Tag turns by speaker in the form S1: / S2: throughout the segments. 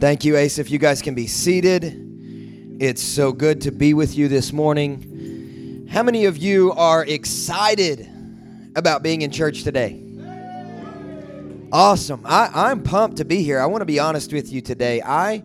S1: Thank you, Ace. If you guys can be seated, it's so good to be with you this morning. How many of you are excited about being in church today? Awesome. I, I'm pumped to be here. I want to be honest with you today. I,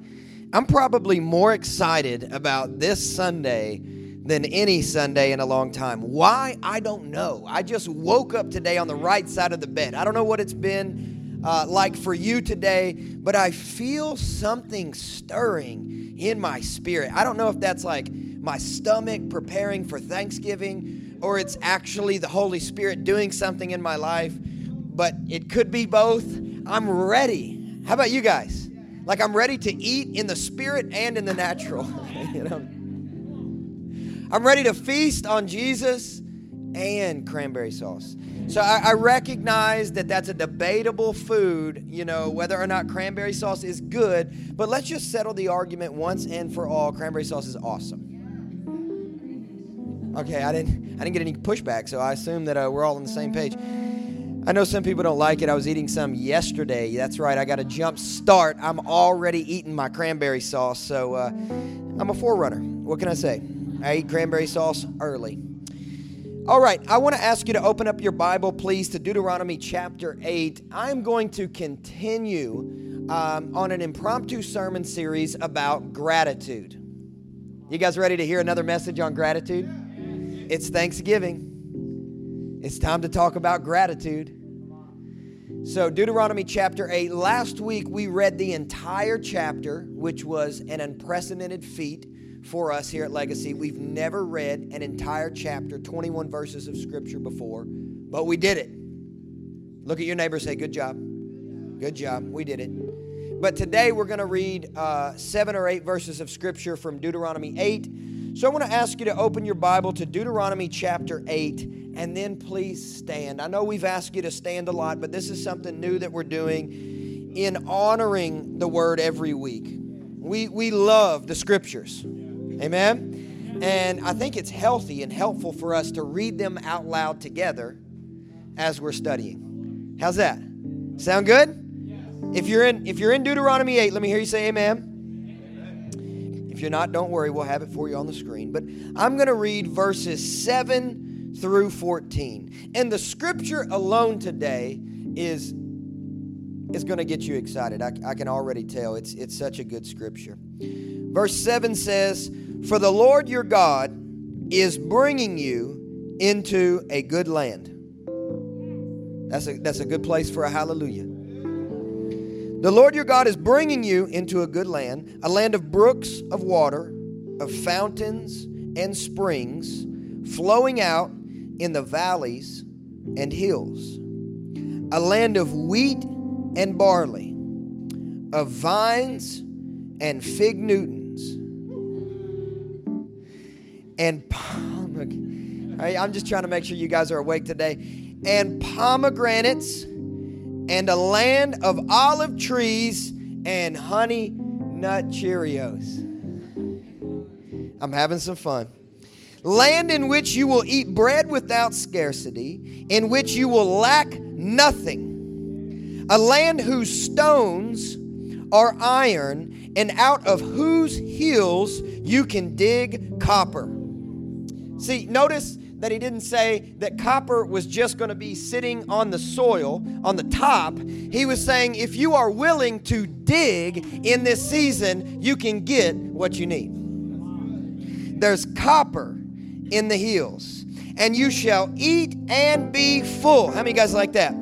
S1: I'm probably more excited about this Sunday than any Sunday in a long time. Why? I don't know. I just woke up today on the right side of the bed. I don't know what it's been uh, like for you today, but I feel something stirring in my spirit. I don't know if that's like my stomach preparing for Thanksgiving or it's actually the Holy Spirit doing something in my life, but it could be both. I'm ready. How about you guys? Like I'm ready to eat in the spirit and in the natural. you know? I'm ready to feast on Jesus and cranberry sauce. So I, I, recognize that that's a debatable food, you know, whether or not cranberry sauce is good, but let's just settle the argument once and for all. Cranberry sauce is awesome. Okay, I didn't I didn't get any pushback, so I assume that uh, we're all on the same page. I know some people don't like it. I was eating some yesterday. That's right. I got a jump start. I'm already eating my cranberry sauce, so uh, I'm a forerunner. What can I say? I eat cranberry sauce early. All right, I want to ask you to open up your Bible, please, to Deuteronomy chapter 8. I'm going to continue um, on an impromptu sermon series about gratitude. You guys ready to hear another message on gratitude? It's Thanksgiving. It's time to talk about gratitude. So, Deuteronomy chapter 8. Last week we read the entire chapter, which was an unprecedented feat for us here at Legacy. We've never read an entire chapter, 21 verses of Scripture before, but we did it. Look at your neighbor say, Good job. Good job. We did it. But today we're going to read uh, seven or eight verses of Scripture from Deuteronomy 8. So I want to ask you to open your Bible to Deuteronomy chapter 8 and then please stand. I know we've asked you to stand a lot, but this is something new that we're doing in honoring the Word every week. We, we love the Scriptures. Amen? And I think it's healthy and helpful for us to read them out loud together as we're studying. How's that? Sound good? If you're in if you're in Deuteronomy 8, let me hear you say amen. If you're not, don't worry, we'll have it for you on the screen. But I'm going to read verses 7 through 14. And the scripture alone today is is going to get you excited. I, I can already tell. It's it's such a good scripture. Verse 7 says, For the Lord your God is bringing you into a good land. That's a, that's a good place for a hallelujah. The Lord your God is bringing you into a good land, a land of brooks of water, of fountains and springs flowing out in the valleys and hills, a land of wheat and barley, of vines and fig Newtons and pomegranate. I'm just trying to make sure you guys are awake today. And pomegranates and a land of olive trees and honey nut Cheerios. I'm having some fun. Land in which you will eat bread without scarcity, in which you will lack nothing. A land whose stones are iron, and out of whose hills you can dig copper. See, notice that he didn't say that copper was just going to be sitting on the soil, on the top. He was saying if you are willing to dig in this season, you can get what you need. There's copper in the hills, and you shall eat and be full. How many guys like that?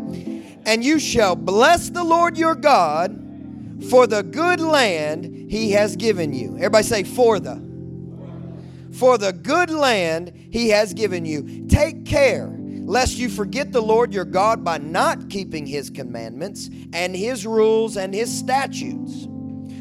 S1: And you shall bless the Lord your God for the good land he has given you. Everybody say, for the for the good land he has given you. Take care lest you forget the Lord your God by not keeping his commandments and his rules and his statutes,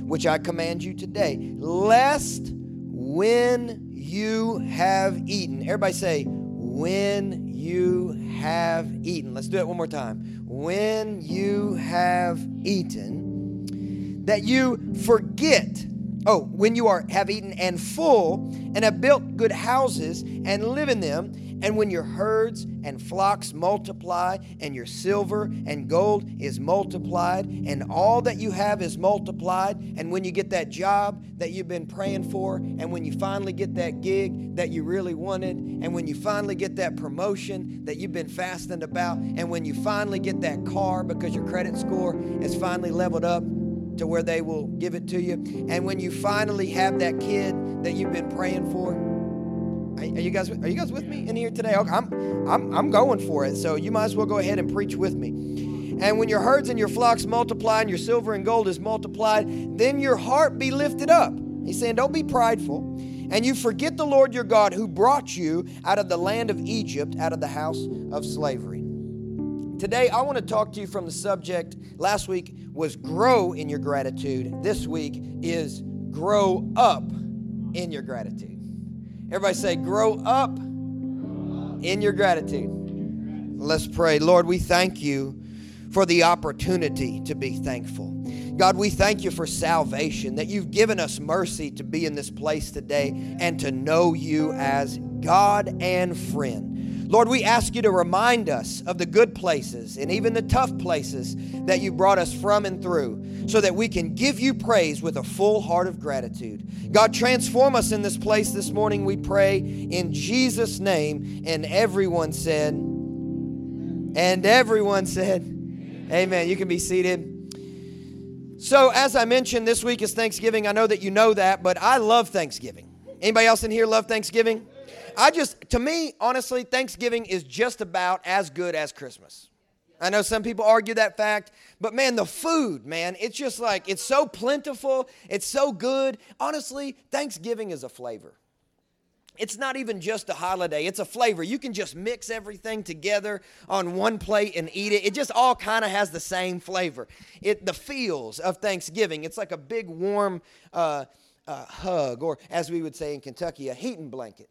S1: which I command you today, lest when you have eaten, everybody say, when you have eaten. Let's do it one more time. When you have eaten, that you forget Oh, when you are have eaten and full and have built good houses and live in them, And when your herds and flocks multiply, and your silver and gold is multiplied, and all that you have is multiplied, and when you get that job that you've been praying for, and when you finally get that gig that you really wanted, and when you finally get that promotion that you've been fasting about, and when you finally get that car because your credit score is finally leveled up to where they will give it to you, and when you finally have that kid that you've been praying for, are you guys are you guys with me in here today? I'm I'm I'm going for it. So you might as well go ahead and preach with me. And when your herds and your flocks multiply and your silver and gold is multiplied, then your heart be lifted up. He's saying, don't be prideful. And you forget the Lord your God who brought you out of the land of Egypt, out of the house of slavery. Today, I want to talk to you from the subject. Last week was grow in your gratitude. This week is grow up in your gratitude. Everybody say, grow up in your gratitude. Let's pray. Lord, we thank you for the opportunity to be thankful. God, we thank you for salvation, that you've given us mercy to be in this place today and to know you as God and friend. Lord, we ask you to remind us of the good places and even the tough places that you brought us from and through so that we can give you praise with a full heart of gratitude. God, transform us in this place this morning, we pray, in Jesus' name. And everyone said, and everyone said, Amen. You can be seated. So, as I mentioned, this week is Thanksgiving. I know that you know that, but I love Thanksgiving. Anybody else in here love Thanksgiving? I just, to me, honestly, Thanksgiving is just about as good as Christmas. I know some people argue that fact, but man, the food, man, it's just like, it's so plentiful, it's so good. Honestly, Thanksgiving is a flavor. It's not even just a holiday, it's a flavor. You can just mix everything together on one plate and eat it. It just all kind of has the same flavor. It the feels of Thanksgiving. It's like a big warm uh, uh, hug, or as we would say in Kentucky, a heating blanket.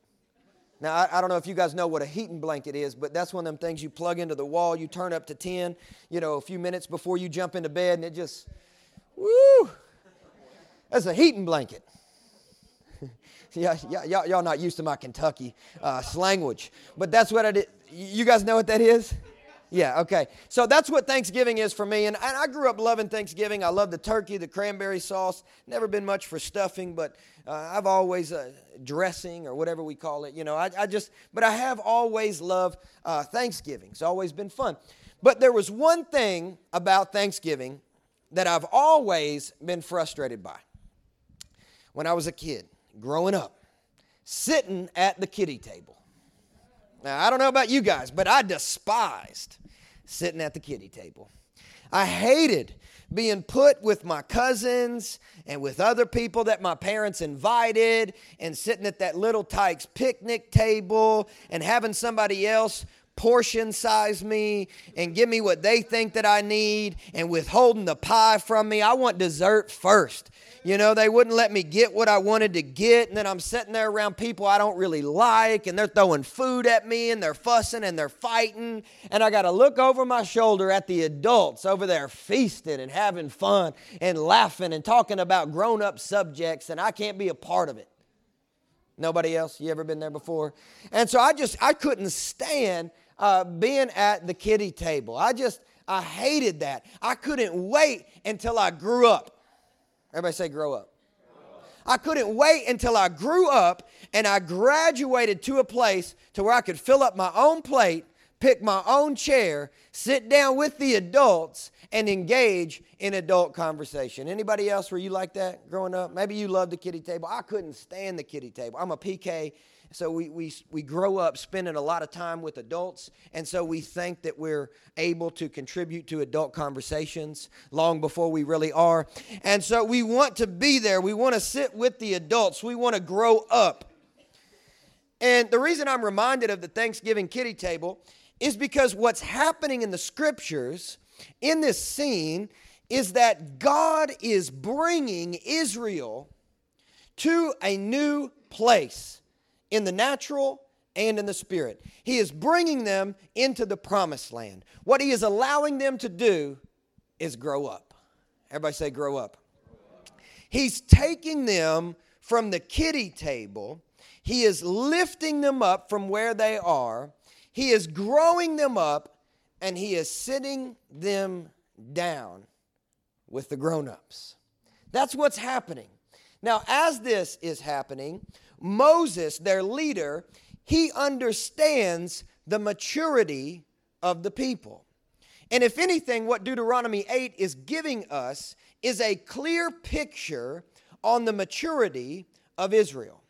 S1: Now, I, I, don't know if you guys know what a heating blanket is, but that's one of them things you plug into the wall, you turn up to 10, you know, a few minutes before you jump into bed, and it just, woo, that's a heating blanket. yeah, yeah, y'all not used to my Kentucky uh, but that's what I did. You guys know what that is? Yeah, okay. So that's what Thanksgiving is for me. And, I grew up loving Thanksgiving. I love the turkey, the cranberry sauce. Never been much for stuffing, but uh, I've always, uh, dressing or whatever we call it, you know, I, I just, but I have always loved uh, Thanksgiving. It's always been fun. But there was one thing about Thanksgiving that I've always been frustrated by. When I was a kid, growing up, sitting at the kiddie table. Now, I don't know about you guys, but I despised sitting at the kiddie table. I hated being put with my cousins and with other people that my parents invited and sitting at that Little Tikes picnic table and having somebody else portion size me and give me what they think that I need and withholding the pie from me. I want dessert first. You know, they wouldn't let me get what I wanted to get. And then I'm sitting there around people I don't really like, and they're throwing food at me, and they're fussing and they're fighting. And I got to look over my shoulder at the adults over there feasting and having fun and laughing and talking about grown up subjects, and I can't be a part of it. Nobody else? You ever been there before? And so I just, I couldn't stand uh, being at the kiddie table. I just, I hated that. I couldn't wait until I grew up. Everybody say, grow up. I couldn't wait until I grew up and I graduated to a place to where I could fill up my own plate, pick my own chair, sit down with the adults and engage in adult conversation. Anybody else were you like that growing up? Maybe you loved the kiddie table. I couldn't stand the kiddie table. I'm a PK so we, we, we grow up spending a lot of time with adults, and so we think that we're able to contribute to adult conversations long before we really are. And so we want to be there. We want to sit with the adults. We want to grow up. And the reason I'm reminded of the Thanksgiving kiddie table is because what's happening in the scriptures in this scene is that God is bringing Israel to a new place in the natural and in the spirit. He is bringing them into the promised land. What he is allowing them to do is grow up. Everybody say, grow up. He's taking them from the kiddie table He is lifting them up from where they are. He is growing them up and he is sitting them down with the grown ups. That's what's happening. Now, as this is happening, Moses, their leader, he understands the maturity of the people. And if anything, what Deuteronomy 8 is giving us is a clear picture on the maturity of Israel.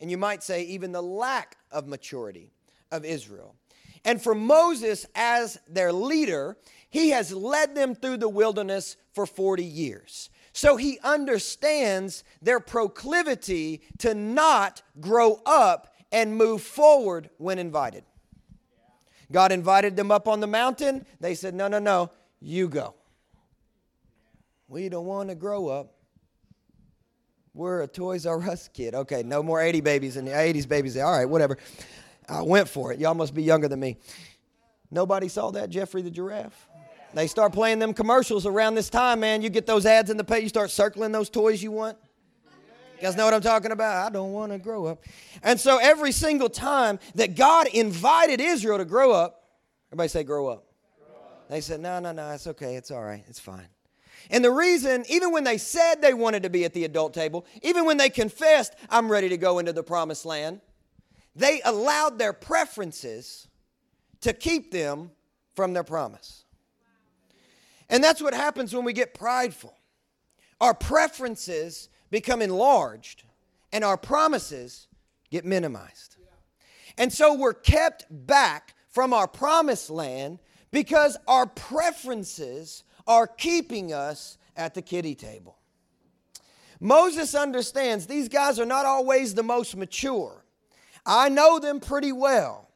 S1: And you might say, even the lack of maturity of Israel. And for Moses, as their leader, he has led them through the wilderness for 40 years. So he understands their proclivity to not grow up and move forward when invited. God invited them up on the mountain. They said, No, no, no, you go. We don't want to grow up. We're a Toys R Us kid. Okay, no more 80 babies and the 80s babies. All right, whatever. I went for it. Y'all must be younger than me. Nobody saw that, Geoffrey the giraffe? They start playing them commercials around this time, man. You get those ads in the pay, you start circling those toys you want. You guys know what I'm talking about? I don't want to grow up. And so every single time that God invited Israel to grow up, everybody say, grow up. Grow up. They said, no, no, no, it's okay. It's all right. It's fine. And the reason, even when they said they wanted to be at the adult table, even when they confessed, I'm ready to go into the promised land, they allowed their preferences to keep them from their promise. And that's what happens when we get prideful. Our preferences become enlarged and our promises get minimized. And so we're kept back from our promised land because our preferences are keeping us at the kiddie table. Moses understands these guys are not always the most mature. I know them pretty well.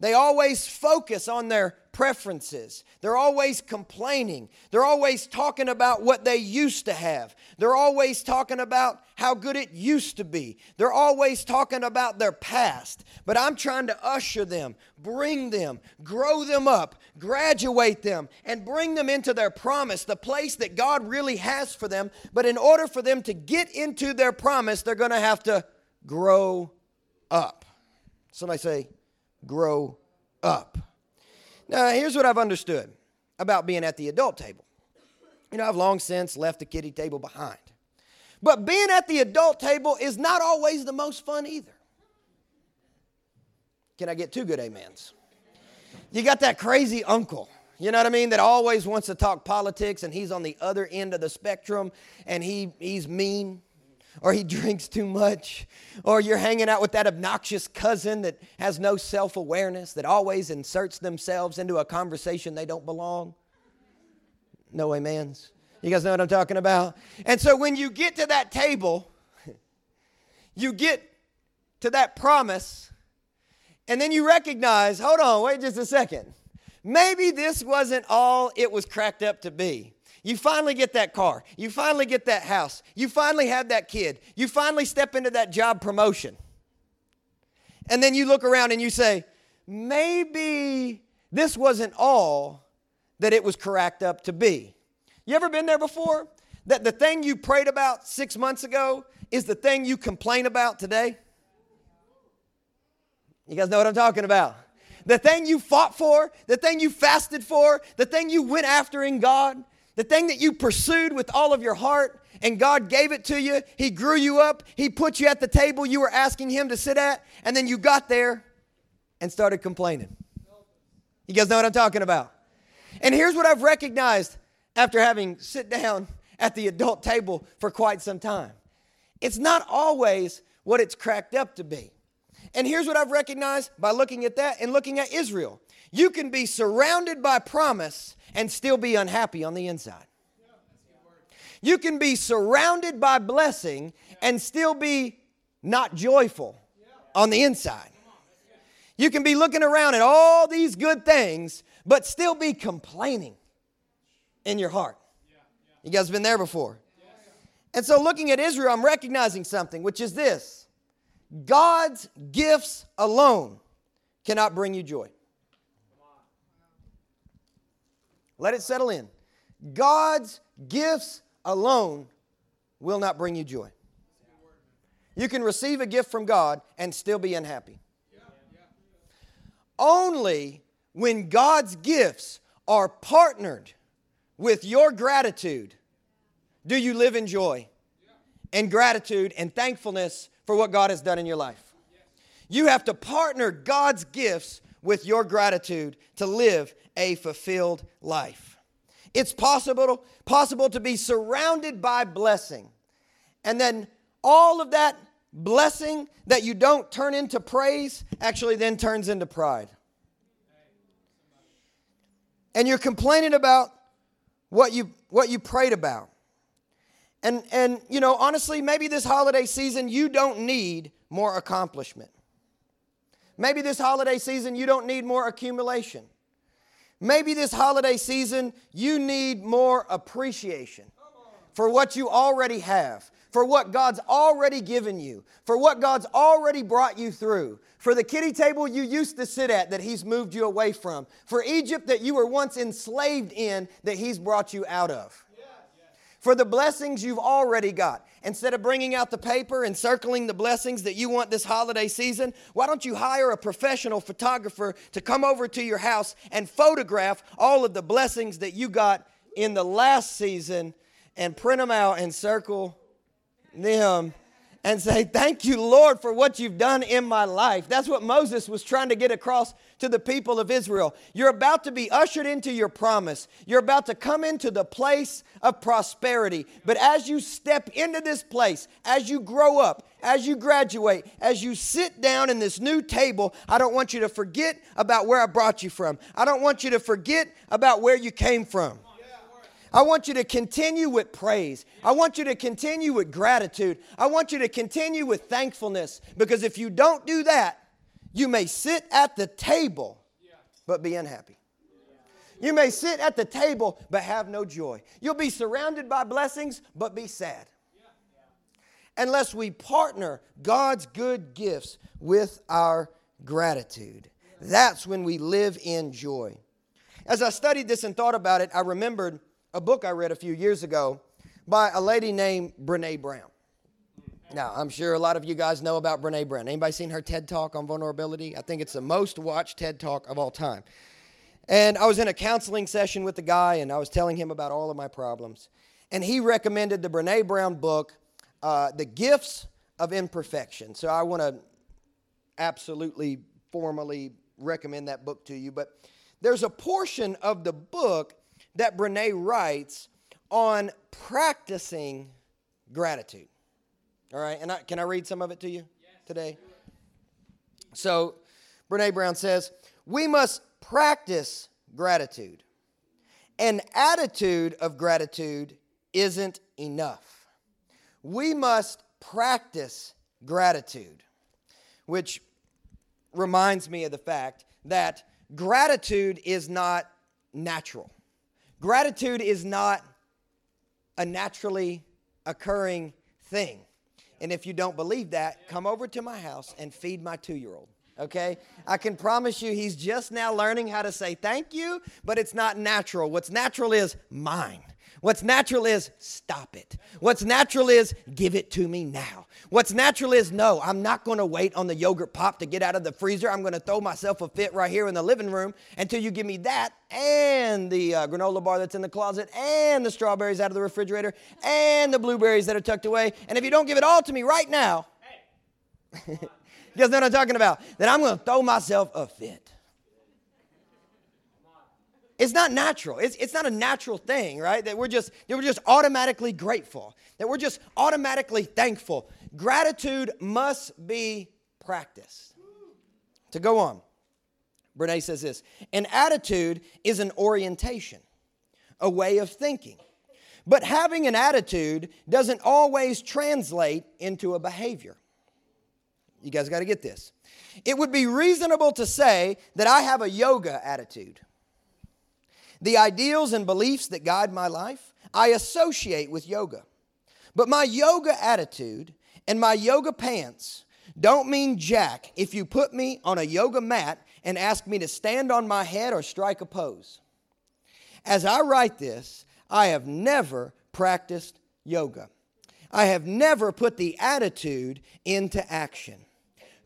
S1: They always focus on their preferences. They're always complaining. They're always talking about what they used to have. They're always talking about how good it used to be. They're always talking about their past. But I'm trying to usher them, bring them, grow them up, graduate them, and bring them into their promise, the place that God really has for them. But in order for them to get into their promise, they're going to have to grow up. Somebody say, grow up. Now, here's what I've understood about being at the adult table. You know, I've long since left the kiddie table behind. But being at the adult table is not always the most fun either. Can I get two good amens? You got that crazy uncle, you know what I mean, that always wants to talk politics and he's on the other end of the spectrum and he, he's mean or he drinks too much, or you're hanging out with that obnoxious cousin that has no self awareness, that always inserts themselves into a conversation they don't belong. No amens. You guys know what I'm talking about? And so when you get to that table, you get to that promise, and then you recognize hold on, wait just a second. Maybe this wasn't all it was cracked up to be. You finally get that car. You finally get that house. You finally have that kid. You finally step into that job promotion. And then you look around and you say, maybe this wasn't all that it was cracked up to be. You ever been there before? That the thing you prayed about six months ago is the thing you complain about today? You guys know what I'm talking about. The thing you fought for, the thing you fasted for, the thing you went after in God, the thing that you pursued with all of your heart and God gave it to you, He grew you up, He put you at the table you were asking Him to sit at, and then you got there and started complaining. You guys know what I'm talking about? And here's what I've recognized after having sit down at the adult table for quite some time. It's not always what it's cracked up to be. And here's what I've recognized by looking at that and looking at Israel. You can be surrounded by promise and still be unhappy on the inside. You can be surrounded by blessing and still be not joyful on the inside. You can be looking around at all these good things, but still be complaining in your heart. You guys been there before? And so, looking at Israel, I'm recognizing something, which is this God's gifts alone cannot bring you joy. Let it settle in. God's gifts alone will not bring you joy. You can receive a gift from God and still be unhappy. Only when God's gifts are partnered with your gratitude do you live in joy and gratitude and thankfulness for what God has done in your life. You have to partner God's gifts with your gratitude to live a fulfilled life. It's possible, possible to be surrounded by blessing and then all of that blessing that you don't turn into praise actually then turns into pride. And you're complaining about what you what you prayed about. And and you know, honestly, maybe this holiday season you don't need more accomplishment. Maybe this holiday season you don't need more accumulation. Maybe this holiday season you need more appreciation for what you already have for what God's already given you, for what God's already brought you through, for the kiddie table you used to sit at that He's moved you away from, for Egypt that you were once enslaved in that He's brought you out of. For the blessings you've already got. Instead of bringing out the paper and circling the blessings that you want this holiday season, why don't you hire a professional photographer to come over to your house and photograph all of the blessings that you got in the last season and print them out and circle them and say, Thank you, Lord, for what you've done in my life. That's what Moses was trying to get across to the people of Israel. You're about to be ushered into your promise, you're about to come into the place of prosperity. But as you step into this place, as you grow up, as you graduate, as you sit down in this new table, I don't want you to forget about where I brought you from. I don't want you to forget about where you came from. I want you to continue with praise. I want you to continue with gratitude. I want you to continue with thankfulness because if you don't do that, you may sit at the table but be unhappy. You may sit at the table but have no joy. You'll be surrounded by blessings but be sad. Unless we partner God's good gifts with our gratitude. That's when we live in joy. As I studied this and thought about it, I remembered a book I read a few years ago by a lady named Brene Brown. Now, I'm sure a lot of you guys know about Brene Brown. Anybody seen her TED Talk on vulnerability? I think it's the most watched TED Talk of all time. And I was in a counseling session with the guy, and I was telling him about all of my problems. And he recommended the Brene Brown book, uh, The Gifts of Imperfection. So I want to absolutely formally recommend that book to you. But there's a portion of the book that Brene writes on practicing gratitude. All right, and I, can I read some of it to you yes. today? So, Brene Brown says, We must practice gratitude. An attitude of gratitude isn't enough. We must practice gratitude, which reminds me of the fact that gratitude is not natural. Gratitude is not a naturally occurring thing. And if you don't believe that, come over to my house and feed my two year old. Okay? I can promise you he's just now learning how to say thank you, but it's not natural. What's natural is mine. What's natural is stop it. What's natural is give it to me now. What's natural is no, I'm not going to wait on the yogurt pop to get out of the freezer. I'm going to throw myself a fit right here in the living room until you give me that and the uh, granola bar that's in the closet and the strawberries out of the refrigerator and the blueberries that are tucked away. And if you don't give it all to me right now, you guys know what I'm talking about, then I'm going to throw myself a fit. It's not natural. It's, it's not a natural thing, right? That we're just that we're just automatically grateful. That we're just automatically thankful. Gratitude must be practiced. To go on, Brene says this: an attitude is an orientation, a way of thinking. But having an attitude doesn't always translate into a behavior. You guys got to get this. It would be reasonable to say that I have a yoga attitude. The ideals and beliefs that guide my life, I associate with yoga. But my yoga attitude and my yoga pants don't mean jack if you put me on a yoga mat and ask me to stand on my head or strike a pose. As I write this, I have never practiced yoga. I have never put the attitude into action.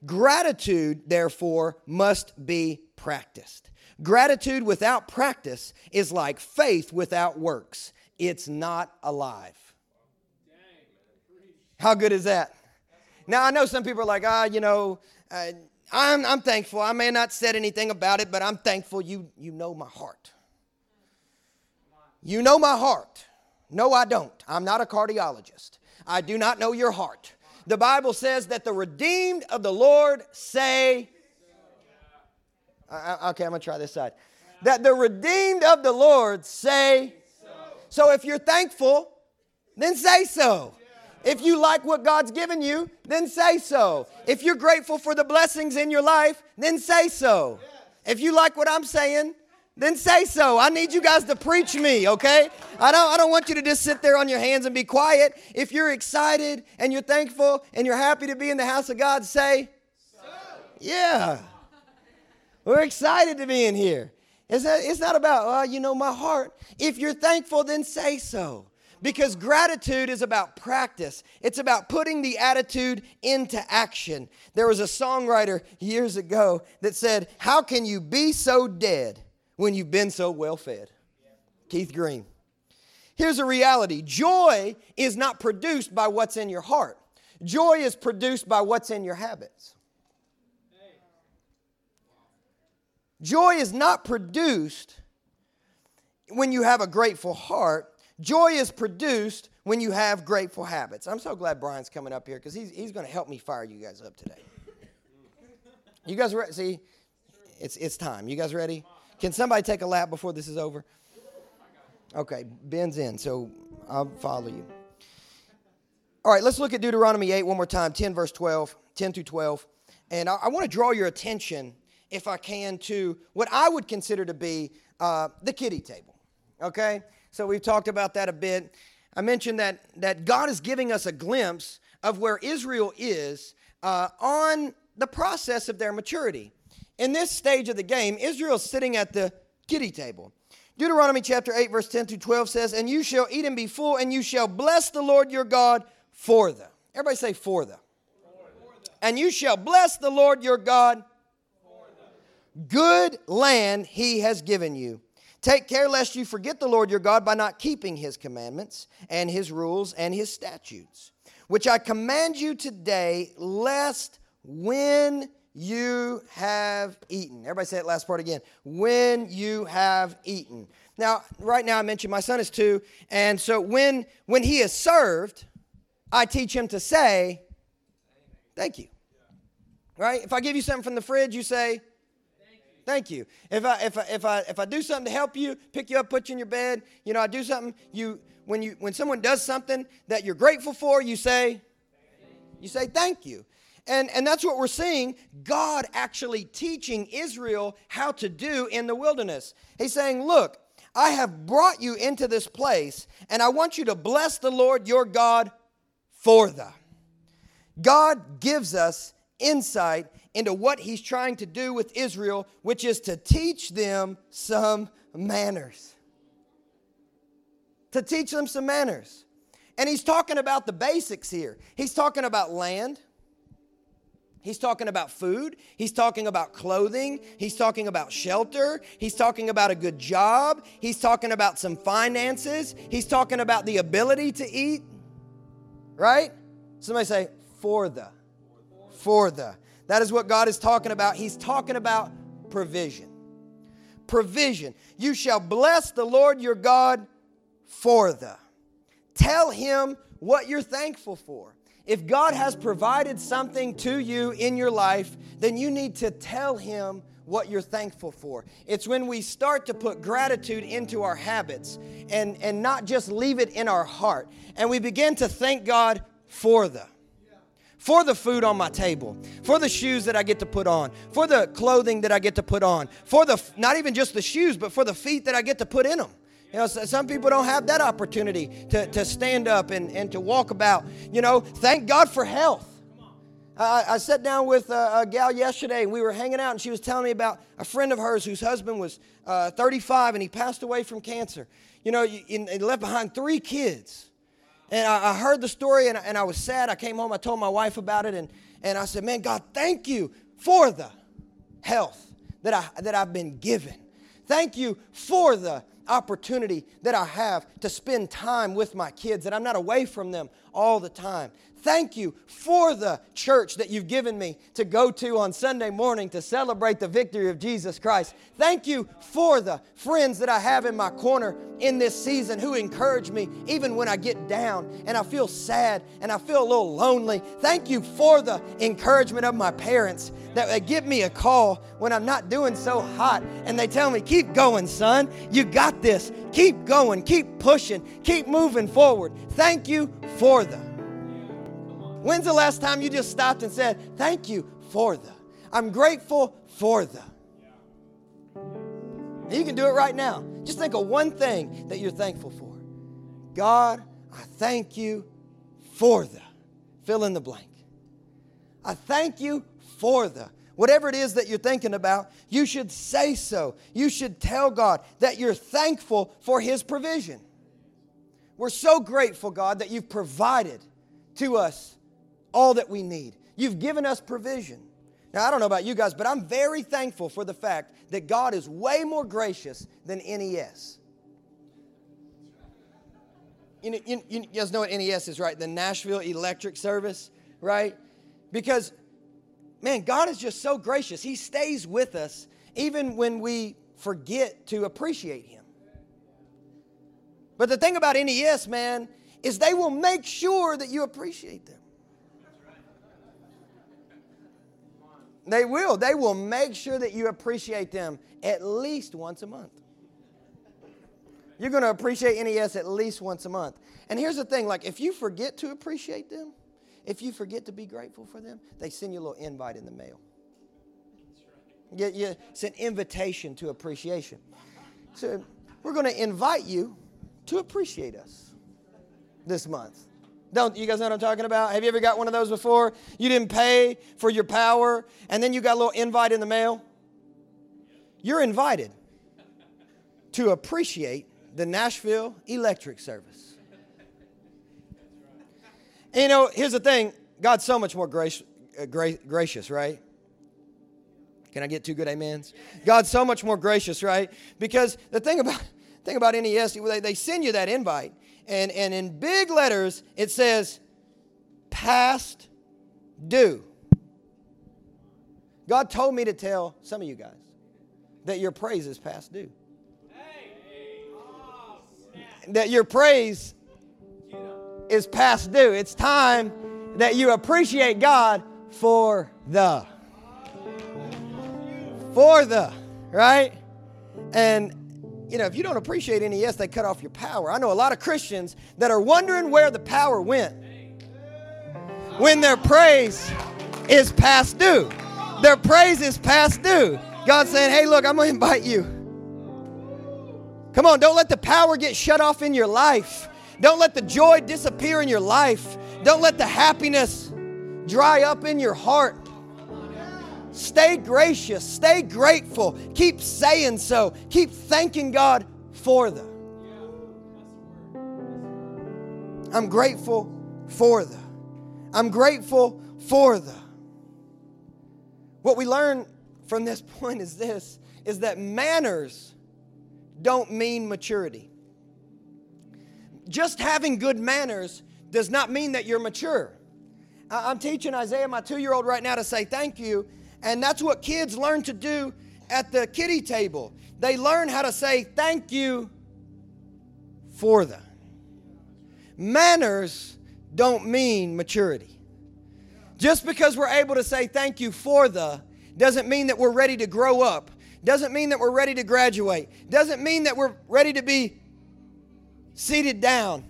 S1: Gratitude, therefore, must be practiced. Gratitude without practice is like faith without works, it's not alive. How good is that? Now, I know some people are like, ah, you know, uh, I'm, I'm thankful. I may not said anything about it, but I'm thankful you, you know my heart. You know my heart. No, I don't. I'm not a cardiologist. I do not know your heart. The Bible says that the redeemed of the Lord say, uh, okay, I'm going to try this side. That the redeemed of the Lord say, so. so if you're thankful, then say so. If you like what God's given you, then say so. If you're grateful for the blessings in your life, then say so. If you like what I'm saying, then say so. I need you guys to preach me, okay? I don't, I don't want you to just sit there on your hands and be quiet. If you're excited and you're thankful and you're happy to be in the house of God, say, so. Yeah. We're excited to be in here. It's, it's not about, oh, you know, my heart. If you're thankful, then say so. Because gratitude is about practice, it's about putting the attitude into action. There was a songwriter years ago that said, How can you be so dead when you've been so well fed? Keith Green. Here's a reality joy is not produced by what's in your heart, joy is produced by what's in your habits. Joy is not produced when you have a grateful heart. Joy is produced when you have grateful habits. I'm so glad Brian's coming up here because he's, he's going to help me fire you guys up today. You guys ready? See, it's, it's time. You guys ready? Can somebody take a lap before this is over? Okay, Ben's in, so I'll follow you. All right, let's look at Deuteronomy 8 one more time 10, verse 12, 10 through 12. And I, I want to draw your attention if I can, to what I would consider to be uh, the kiddie table. Okay? So we've talked about that a bit. I mentioned that, that God is giving us a glimpse of where Israel is uh, on the process of their maturity. In this stage of the game, Israel is sitting at the kiddie table. Deuteronomy chapter 8, verse 10 through 12 says, And you shall eat and be full, and you shall bless the Lord your God for the. Everybody say for the. And you shall bless the Lord your God good land he has given you. Take care lest you forget the Lord your God by not keeping his commandments and his rules and his statutes, which I command you today, lest when you have eaten. Everybody say that last part again. When you have eaten. Now, right now I mentioned my son is two, and so when when he is served, I teach him to say, thank you. Right? If I give you something from the fridge, you say, Thank you. If I if I if I if I do something to help you, pick you up, put you in your bed, you know, I do something, you when you when someone does something that you're grateful for, you say you say thank you. And and that's what we're seeing God actually teaching Israel how to do in the wilderness. He's saying, "Look, I have brought you into this place, and I want you to bless the Lord your God for the." God gives us insight into what he's trying to do with Israel, which is to teach them some manners. To teach them some manners. And he's talking about the basics here. He's talking about land. He's talking about food. He's talking about clothing. He's talking about shelter. He's talking about a good job. He's talking about some finances. He's talking about the ability to eat. Right? Somebody say, for the. For the. That is what God is talking about. He's talking about provision. Provision. You shall bless the Lord your God for the. Tell him what you're thankful for. If God has provided something to you in your life, then you need to tell him what you're thankful for. It's when we start to put gratitude into our habits and, and not just leave it in our heart. And we begin to thank God for the for the food on my table, for the shoes that I get to put on, for the clothing that I get to put on, for the, not even just the shoes, but for the feet that I get to put in them. You know, some people don't have that opportunity to, to stand up and, and to walk about. You know, thank God for health. I, I sat down with a, a, gal yesterday and we were hanging out and she was telling me about a friend of hers whose husband was uh, 35 and he passed away from cancer. You know, he left behind three kids. And I, I heard the story and, and I was sad. I came home, I told my wife about it, and, and I said, Man, God, thank you for the health that, I, that I've been given. Thank you for the opportunity that I have to spend time with my kids, that I'm not away from them all the time. Thank you for the church that you've given me to go to on Sunday morning to celebrate the victory of Jesus Christ. Thank you for the friends that I have in my corner in this season who encourage me even when I get down and I feel sad and I feel a little lonely. Thank you for the encouragement of my parents that give me a call when I'm not doing so hot and they tell me, Keep going, son. You got this. Keep going. Keep pushing. Keep moving forward. Thank you for them. When's the last time you just stopped and said, Thank you for the? I'm grateful for the. And you can do it right now. Just think of one thing that you're thankful for. God, I thank you for the. Fill in the blank. I thank you for the. Whatever it is that you're thinking about, you should say so. You should tell God that you're thankful for His provision. We're so grateful, God, that you've provided to us all that we need. You've given us provision. Now, I don't know about you guys, but I'm very thankful for the fact that God is way more gracious than NES. You, know, you, you guys know what NES is, right? The Nashville Electric Service, right? Because, man, God is just so gracious. He stays with us even when we forget to appreciate Him. But the thing about NES, man, is they will make sure that you appreciate them. They will. They will make sure that you appreciate them at least once a month. You're going to appreciate NES at least once a month. And here's the thing like, if you forget to appreciate them, if you forget to be grateful for them, they send you a little invite in the mail. You, you, it's an invitation to appreciation. So we're going to invite you to appreciate us this month. Don't you guys know what I'm talking about? Have you ever got one of those before? You didn't pay for your power, and then you got a little invite in the mail. You're invited to appreciate the Nashville Electric Service. And you know, here's the thing God's so much more gracious, uh, gra- gracious, right? Can I get two good amens? God's so much more gracious, right? Because the thing about thing about NES, they, they send you that invite, and, and in big letters, it says past due. God told me to tell some of you guys that your praise is past due. That your praise is past due. It's time that you appreciate God for the. For the, right? And you know, if you don't appreciate NES, they cut off your power. I know a lot of Christians that are wondering where the power went when their praise is past due. Their praise is past due. God's saying, hey, look, I'm going to invite you. Come on, don't let the power get shut off in your life. Don't let the joy disappear in your life. Don't let the happiness dry up in your heart. Stay gracious. Stay grateful. Keep saying so. Keep thanking God for them. I'm grateful for them. I'm grateful for them. What we learn from this point is this is that manners don't mean maturity. Just having good manners does not mean that you're mature. I'm teaching Isaiah, my two year old, right now to say thank you and that's what kids learn to do at the kiddie table. They learn how to say thank you for them. Manners don't mean maturity. Just because we're able to say thank you for the doesn't mean that we're ready to grow up. Doesn't mean that we're ready to graduate. Doesn't mean that we're ready to be seated down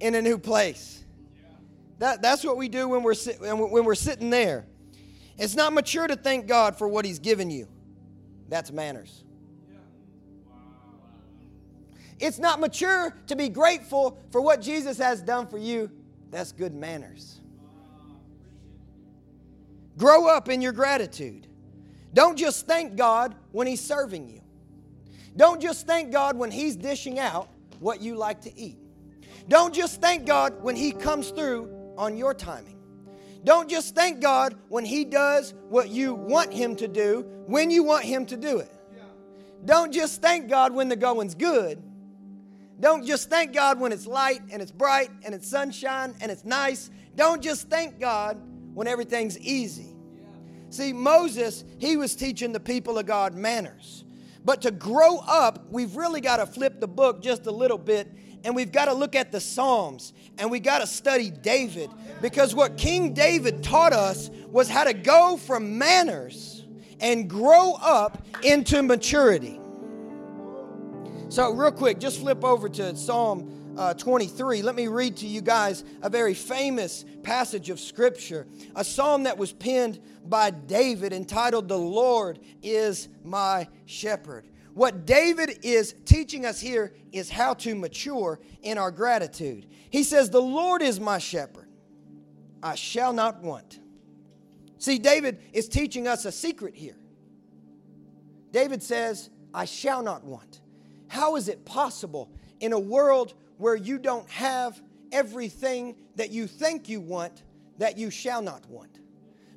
S1: in a new place. That, that's what we do when we're, when we're sitting there. It's not mature to thank God for what He's given you. That's manners. It's not mature to be grateful for what Jesus has done for you. That's good manners. Grow up in your gratitude. Don't just thank God when He's serving you. Don't just thank God when He's dishing out what you like to eat. Don't just thank God when He comes through on your timing. Don't just thank God when He does what you want Him to do when you want Him to do it. Don't just thank God when the going's good. Don't just thank God when it's light and it's bright and it's sunshine and it's nice. Don't just thank God when everything's easy. See, Moses, he was teaching the people of God manners. But to grow up, we've really got to flip the book just a little bit and we've got to look at the Psalms and we got to study David because what King David taught us was how to go from manners and grow up into maturity. So, real quick, just flip over to Psalm uh, 23. Let me read to you guys a very famous passage of Scripture, a psalm that was penned by David entitled, The Lord is My Shepherd. What David is teaching us here is how to mature in our gratitude. He says, The Lord is my shepherd, I shall not want. See, David is teaching us a secret here. David says, I shall not want. How is it possible in a world where you don't have everything that you think you want that you shall not want?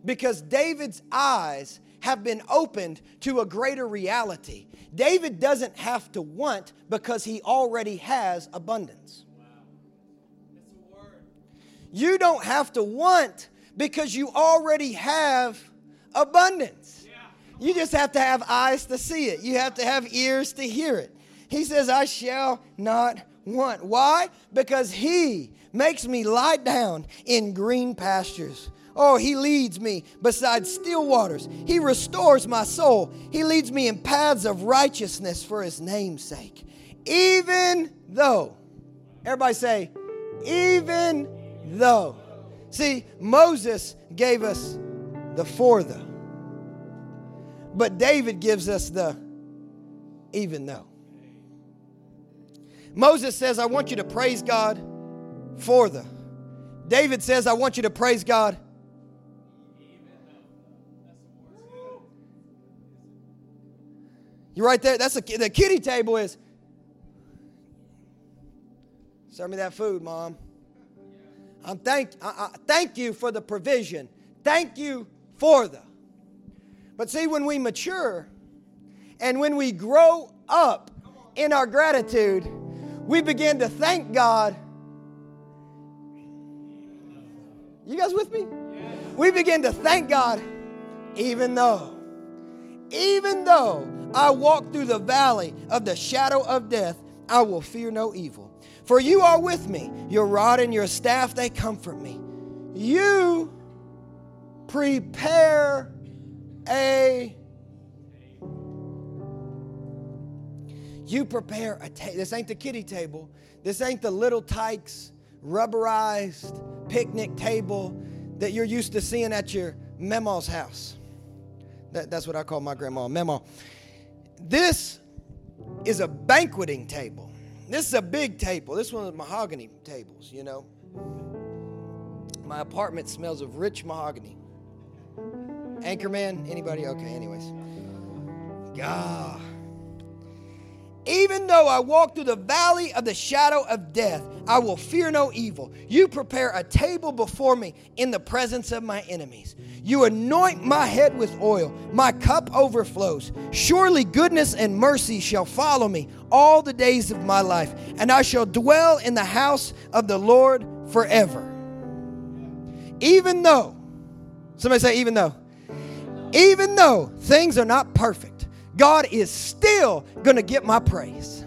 S1: Because David's eyes have been opened to a greater reality. David doesn't have to want because he already has abundance. You don't have to want because you already have abundance. You just have to have eyes to see it. You have to have ears to hear it. He says, I shall not want. Why? Because he makes me lie down in green pastures. Oh, he leads me beside still waters. He restores my soul. He leads me in paths of righteousness for his name's sake. Even though, everybody say, even though. See, Moses gave us the for the, but David gives us the even though. Moses says, I want you to praise God for the. David says, I want you to praise God You right there. That's a, the kiddie table is. Serve me that food, mom. I'm thank, I, I, thank you for the provision. Thank you for the. But see, when we mature and when we grow up in our gratitude, we begin to thank God. You guys with me? We begin to thank God even though, even though I walk through the valley of the shadow of death, I will fear no evil. For you are with me, your rod and your staff, they comfort me. You prepare a you prepare a table. This ain't the kiddie table. This ain't the Little Tikes rubberized picnic table that you're used to seeing at your mema's house. That, that's what I call my grandma, mema. This is a banqueting table. This is a big table. This one is mahogany tables, you know. My apartment smells of rich mahogany. Anchorman, anybody? Okay, anyways. God. Even though I walk through the valley of the shadow of death, I will fear no evil. You prepare a table before me in the presence of my enemies. You anoint my head with oil, my cup overflows. Surely goodness and mercy shall follow me all the days of my life, and I shall dwell in the house of the Lord forever. Even though, somebody say, even though, even though things are not perfect, God is still going to get my praise.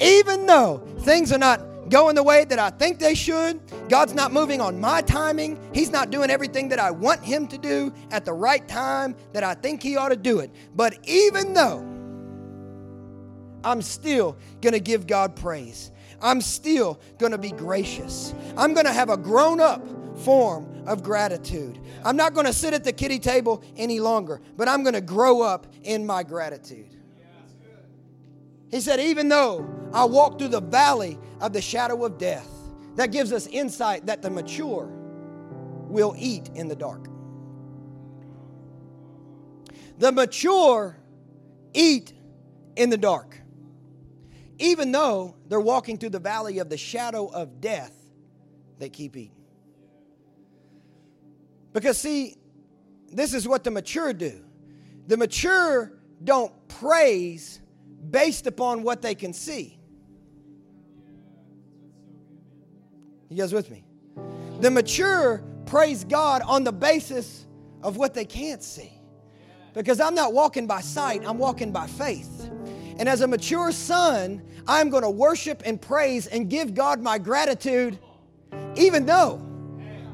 S1: Even though things are not going the way that I think they should. God's not moving on my timing. He's not doing everything that I want Him to do at the right time that I think He ought to do it. But even though I'm still going to give God praise, I'm still going to be gracious. I'm going to have a grown up form of gratitude. I'm not going to sit at the kiddie table any longer, but I'm going to grow up in my gratitude. He said, Even though I walk through the valley of the shadow of death, that gives us insight that the mature will eat in the dark. The mature eat in the dark. even though they're walking through the valley of the shadow of death, they keep eating. Because, see, this is what the mature do. The mature don't praise based upon what they can see. You guys with me? The mature praise God on the basis of what they can't see. Because I'm not walking by sight, I'm walking by faith. And as a mature son, I'm going to worship and praise and give God my gratitude, even though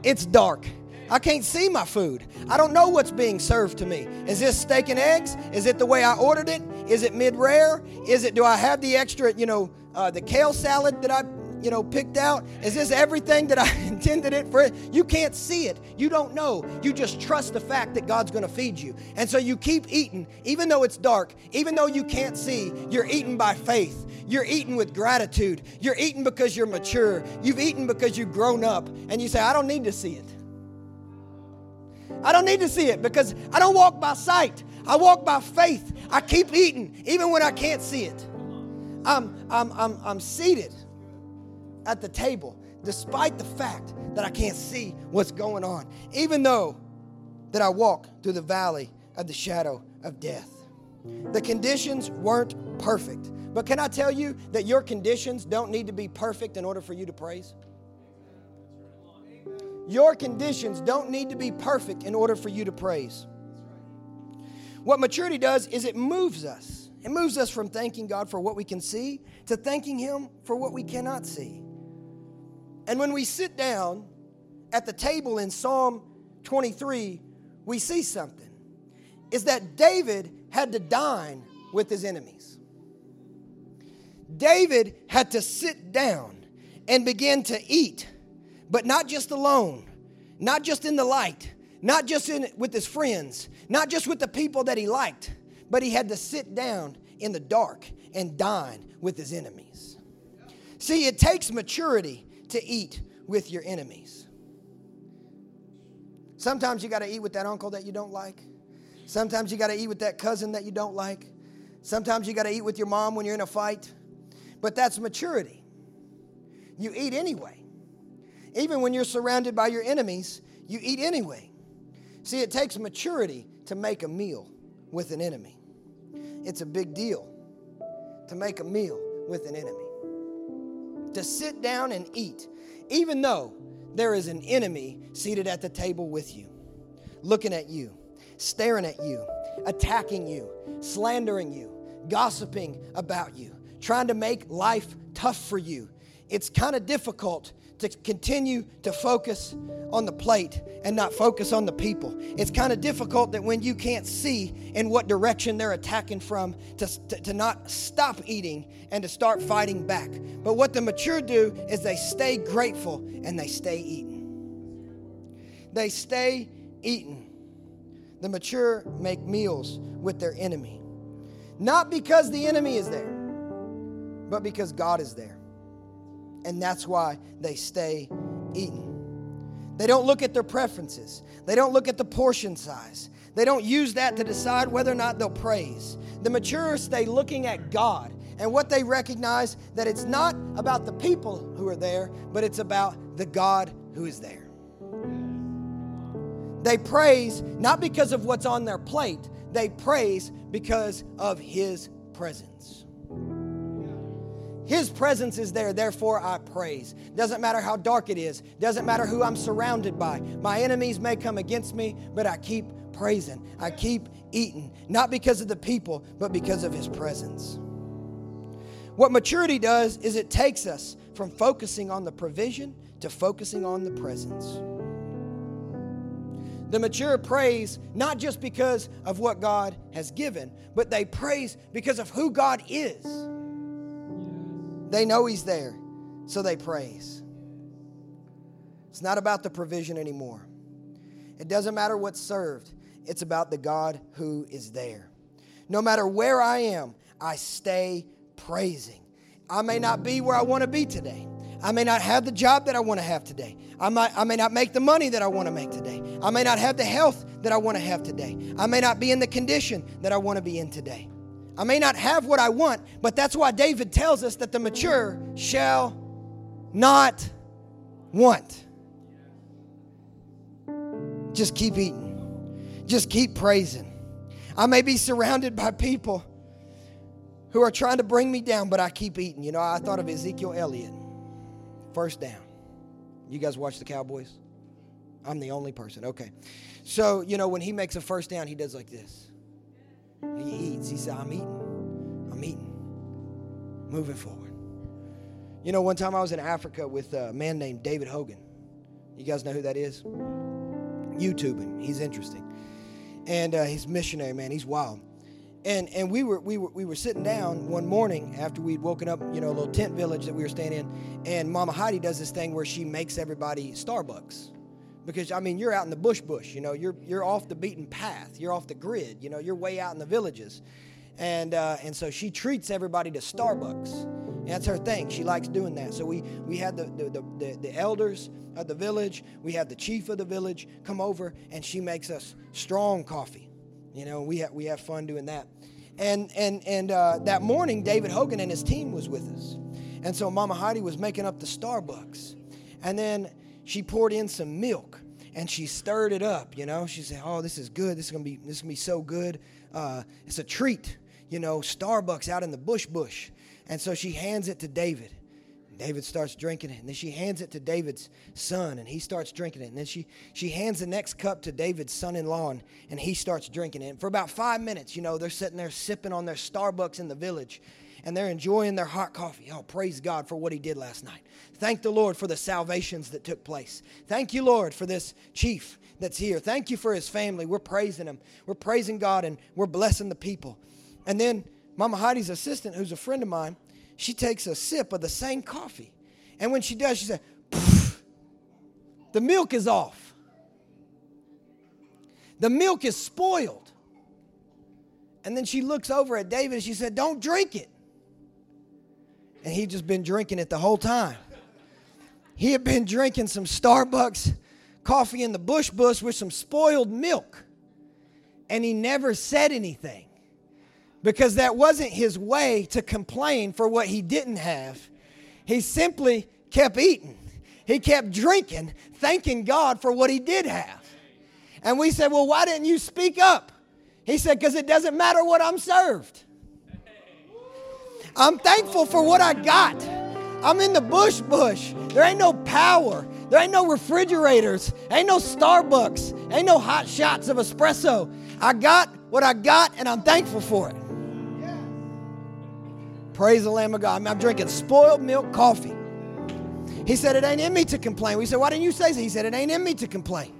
S1: it's dark. I can't see my food. I don't know what's being served to me. Is this steak and eggs? Is it the way I ordered it? Is it mid rare? Is it, do I have the extra, you know, uh, the kale salad that I you know, picked out? Is this everything that I intended it for? You can't see it. You don't know. You just trust the fact that God's going to feed you. And so you keep eating, even though it's dark, even though you can't see, you're eating by faith. You're eating with gratitude. You're eating because you're mature. You've eaten because you've grown up. And you say, I don't need to see it. I don't need to see it because I don't walk by sight. I walk by faith. I keep eating even when I can't see it. I'm, I'm, I'm, I'm seated at the table, despite the fact that I can't see what's going on, even though that I walk through the valley of the shadow of death. The conditions weren't perfect. But can I tell you that your conditions don't need to be perfect in order for you to praise? Your conditions don't need to be perfect in order for you to praise. What maturity does is it moves us. It moves us from thanking God for what we can see to thanking Him for what we cannot see. And when we sit down at the table in Psalm 23, we see something. Is that David had to dine with his enemies. David had to sit down and begin to eat, but not just alone, not just in the light, not just in, with his friends, not just with the people that he liked, but he had to sit down in the dark and dine with his enemies. See, it takes maturity to eat with your enemies. Sometimes you got to eat with that uncle that you don't like. Sometimes you got to eat with that cousin that you don't like. Sometimes you got to eat with your mom when you're in a fight. But that's maturity. You eat anyway. Even when you're surrounded by your enemies, you eat anyway. See, it takes maturity to make a meal with an enemy. It's a big deal to make a meal with an enemy to sit down and eat, even though there is an enemy seated at the table with you, looking at you, staring at you, attacking you, slandering you, gossiping about you, trying to make life tough for you. It's kind of difficult to continue to focus on the plate and not focus on the people. It's kind of difficult that when you can't see in what direction they're attacking from, to, to, to, not stop eating and to start fighting back. But what the mature do is they stay grateful and they stay eating. They stay eating. The mature make meals with their enemy. Not because the enemy is there, but because God is there. And that's why they stay eating. They don't look at their preferences. They don't look at the portion size. They don't use that to decide whether or not they'll praise. The mature stay looking at God and what they recognize that it's not about the people who are there, but it's about the God who is there. They praise not because of what's on their plate, they praise because of His presence. His presence is there, therefore I praise. Doesn't matter how dark it is, doesn't matter who I'm surrounded by. My enemies may come against me, but I keep praising. I keep eating, not because of the people, but because of His presence. What maturity does is it takes us from focusing on the provision to focusing on the presence. The mature praise not just because of what God has given, but they praise because of who God is. They know He's there, so they praise. It's not about the provision anymore. It doesn't matter what's served, it's about the God who is there. No matter where I am, I stay praising. I may not be where I want to be today. I may not have the job that I want to have today. I, might, I may not make the money that I want to make today. I may not have the health that I want to have today. I may not be in the condition that I want to be in today. I may not have what I want, but that's why David tells us that the mature shall not want. Just keep eating, just keep praising. I may be surrounded by people who are trying to bring me down, but I keep eating. You know, I thought of Ezekiel Elliott, first down. You guys watch the Cowboys? I'm the only person. Okay. So, you know, when he makes a first down, he does like this. He eats. He said, I'm eating. I'm eating. Moving forward. You know, one time I was in Africa with a man named David Hogan. You guys know who that is? YouTube him. He's interesting. And uh, he's missionary, man. He's wild. And, and we, were, we, were, we were sitting down one morning after we'd woken up, you know, a little tent village that we were staying in. And Mama Heidi does this thing where she makes everybody Starbucks because I mean you're out in the bush bush you know you're you're off the beaten path you're off the grid you know you're way out in the villages. And uh, and so she treats everybody to Starbucks. That's her thing she likes doing that. So we we had the the, the, the, the elders of the village we had the chief of the village come over and she makes us strong coffee. You know we have we have fun doing that. And and and uh, that morning David Hogan and his team was with us. And so Mama Heidi was making up the Starbucks. And then she poured in some milk and she stirred it up. You know, she said, "Oh, this is good. This is gonna be this is gonna be so good. Uh, it's a treat." You know, Starbucks out in the bush bush, and so she hands it to David. David starts drinking it, and then she hands it to David's son, and he starts drinking it. And then she she hands the next cup to David's son-in-law, and, and he starts drinking it. And for about five minutes, you know, they're sitting there sipping on their Starbucks in the village and they're enjoying their hot coffee. Oh, praise God for what He did last night. Thank the Lord for the salvations that took place. Thank you, Lord, for this chief that's here. Thank you for his family. We're praising him. We're praising God and we're blessing the people. And then Mama Heidi's assistant, who's a friend of mine, she takes a sip of the same coffee. And when she does, she said, The milk is off. The milk is spoiled. And then she looks over at David and she said, Don't drink it and he'd just been drinking it the whole time. He had been drinking some Starbucks coffee in the bush bush with some spoiled milk, and he never said anything because that wasn't his way to complain for what he didn't have. He simply kept eating, he kept drinking, thanking God for what he did have. And we said, Well, why didn't you speak up? He said, Because it doesn't matter what I'm served. I'm thankful for what I got. I'm in the bush bush. There ain't no power. There ain't no refrigerators. Ain't no Starbucks. Ain't no hot shots of espresso. I got what I got and I'm thankful for it. Praise the Lamb of God. I'm drinking spoiled milk coffee. He said, It ain't in me to complain. We said, Why didn't you say so? He said, It ain't in me to complain.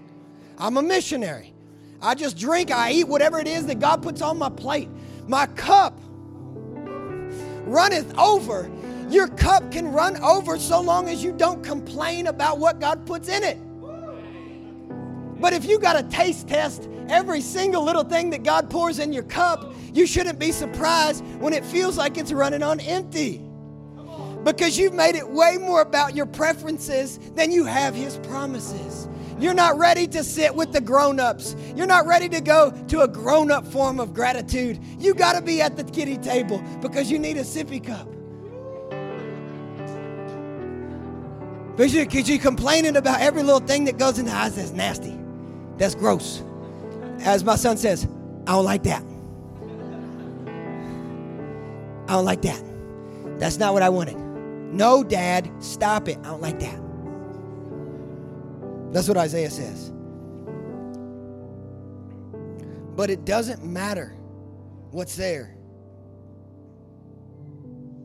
S1: I'm a missionary. I just drink, I eat whatever it is that God puts on my plate. My cup runneth over. Your cup can run over so long as you don't complain about what God puts in it. But if you got a taste test every single little thing that God pours in your cup, you shouldn't be surprised when it feels like it's running on empty. Because you've made it way more about your preferences than you have His promises. You're not ready to sit with the grown ups. You're not ready to go to a grown up form of gratitude. You got to be at the kiddie table because you need a sippy cup. Because you're complaining about every little thing that goes in the house that's nasty, that's gross. As my son says, I don't like that. I don't like that. That's not what I wanted. No, Dad, stop it. I don't like that. That's what Isaiah says. But it doesn't matter what's there.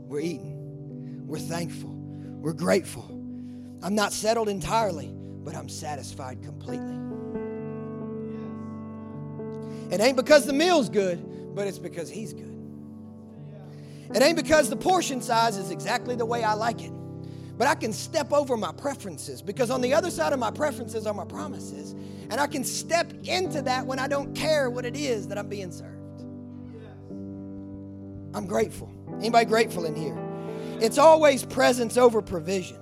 S1: We're eating, we're thankful, we're grateful. I'm not settled entirely, but I'm satisfied completely. It ain't because the meal's good, but it's because He's good. It ain't because the portion size is exactly the way I like it. But I can step over my preferences because on the other side of my preferences are my promises. And I can step into that when I don't care what it is that I'm being served. I'm grateful. Anybody grateful in here? It's always presence over provision.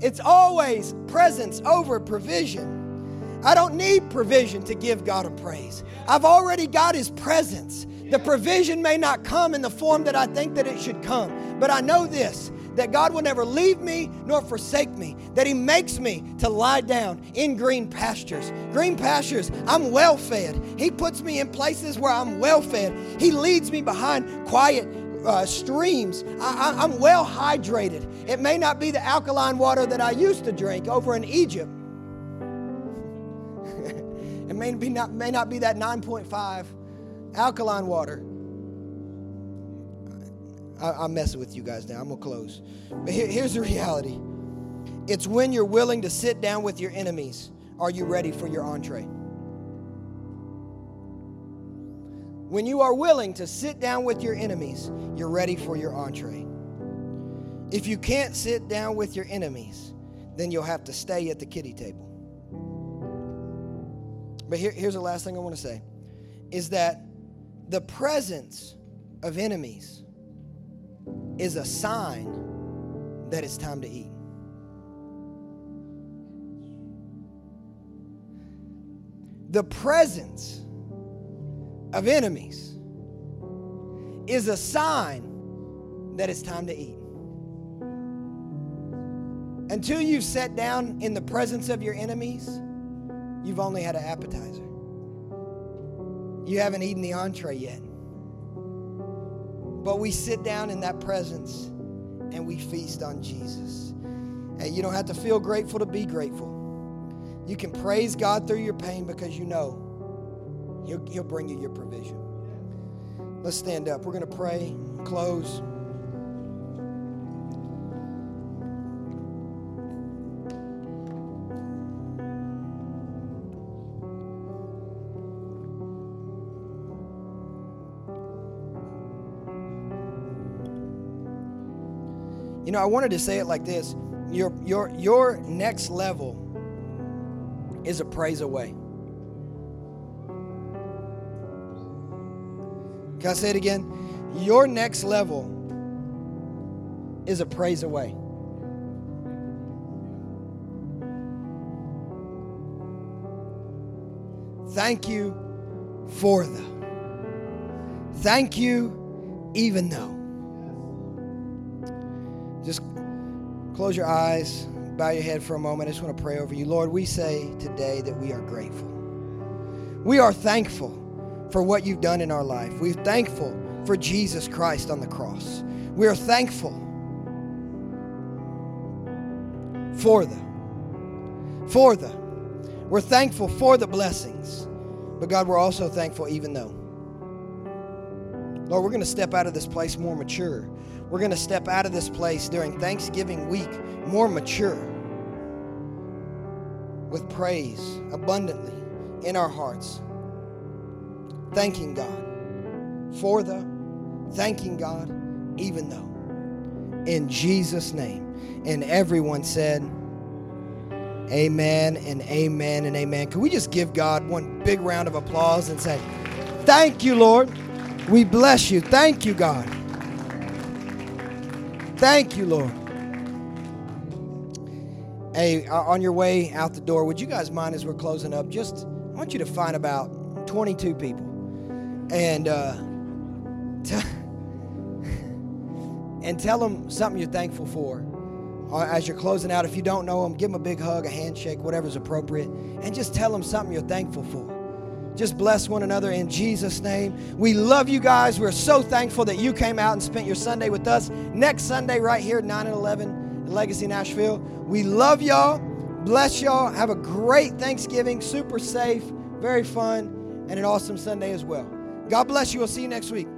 S1: It's always presence over provision. I don't need provision to give God a praise. I've already got His presence. The provision may not come in the form that I think that it should come, but I know this that God will never leave me nor forsake me, that He makes me to lie down in green pastures. Green pastures, I'm well fed. He puts me in places where I'm well fed. He leads me behind quiet uh, streams. I, am well hydrated. It may not be the alkaline water that I used to drink over in Egypt. it may, be not, may not be that 9.5 alkaline water. I, am messing with you guys now. I'm going to close. But here, here's the reality it's when you're willing to sit down with your enemies. Are you ready for your entree? When you are willing to sit down with your enemies, you're ready for your entree. If you can't sit down with your enemies, then you'll have to stay at the kiddie table. But here, here's the last thing I want to say is that the presence of enemies is a sign that it's time to eat. The presence of enemies is a sign that it's time to eat. Until you've sat down in the presence of your enemies, you've only had an appetizer. You haven't eaten the entree yet. But we sit down in that presence and we feast on Jesus. And you don't have to feel grateful to be grateful. You can praise God through your pain because you know He'll, he'll bring you your provision. Let's stand up. We're going to pray, close. Know, I wanted to say it like this. Your your your next level is a praise away. Can I say it again? Your next level is a praise away. Thank you for the. Thank you, even though. Close your eyes, bow your head for a moment. I just want to pray over you. Lord, we say today that we are grateful. We are thankful for what you've done in our life. We're thankful for Jesus Christ on the cross. We are thankful for the, for the, we're thankful for the blessings. But God, we're also thankful even though. Lord, we're going to step out of this place more mature. We're going to step out of this place during Thanksgiving week more mature with praise abundantly in our hearts thanking God for the, thanking God even though. In Jesus' name. And everyone said, Amen and amen and amen. Can we just give God one big round of applause and say, Thank you, Lord. We bless you. Thank you, God. Thank you, Lord. Hey, uh, on your way out the door, would you guys mind as we're closing up? Just, I want you to find about 22 people and uh, t- and tell them something you're thankful for uh, as you're closing out. If you don't know them, give them a big hug, a handshake, whatever's appropriate, and just tell them something you're thankful for. Just bless one another in Jesus' name. We love you guys. We're so thankful that you came out and spent your Sunday with us. Next Sunday, right here, 9 and 11, Legacy Nashville. We love y'all. Bless y'all. Have a great Thanksgiving. Super safe, very fun, and an awesome Sunday as well. God bless you. We'll see you next week.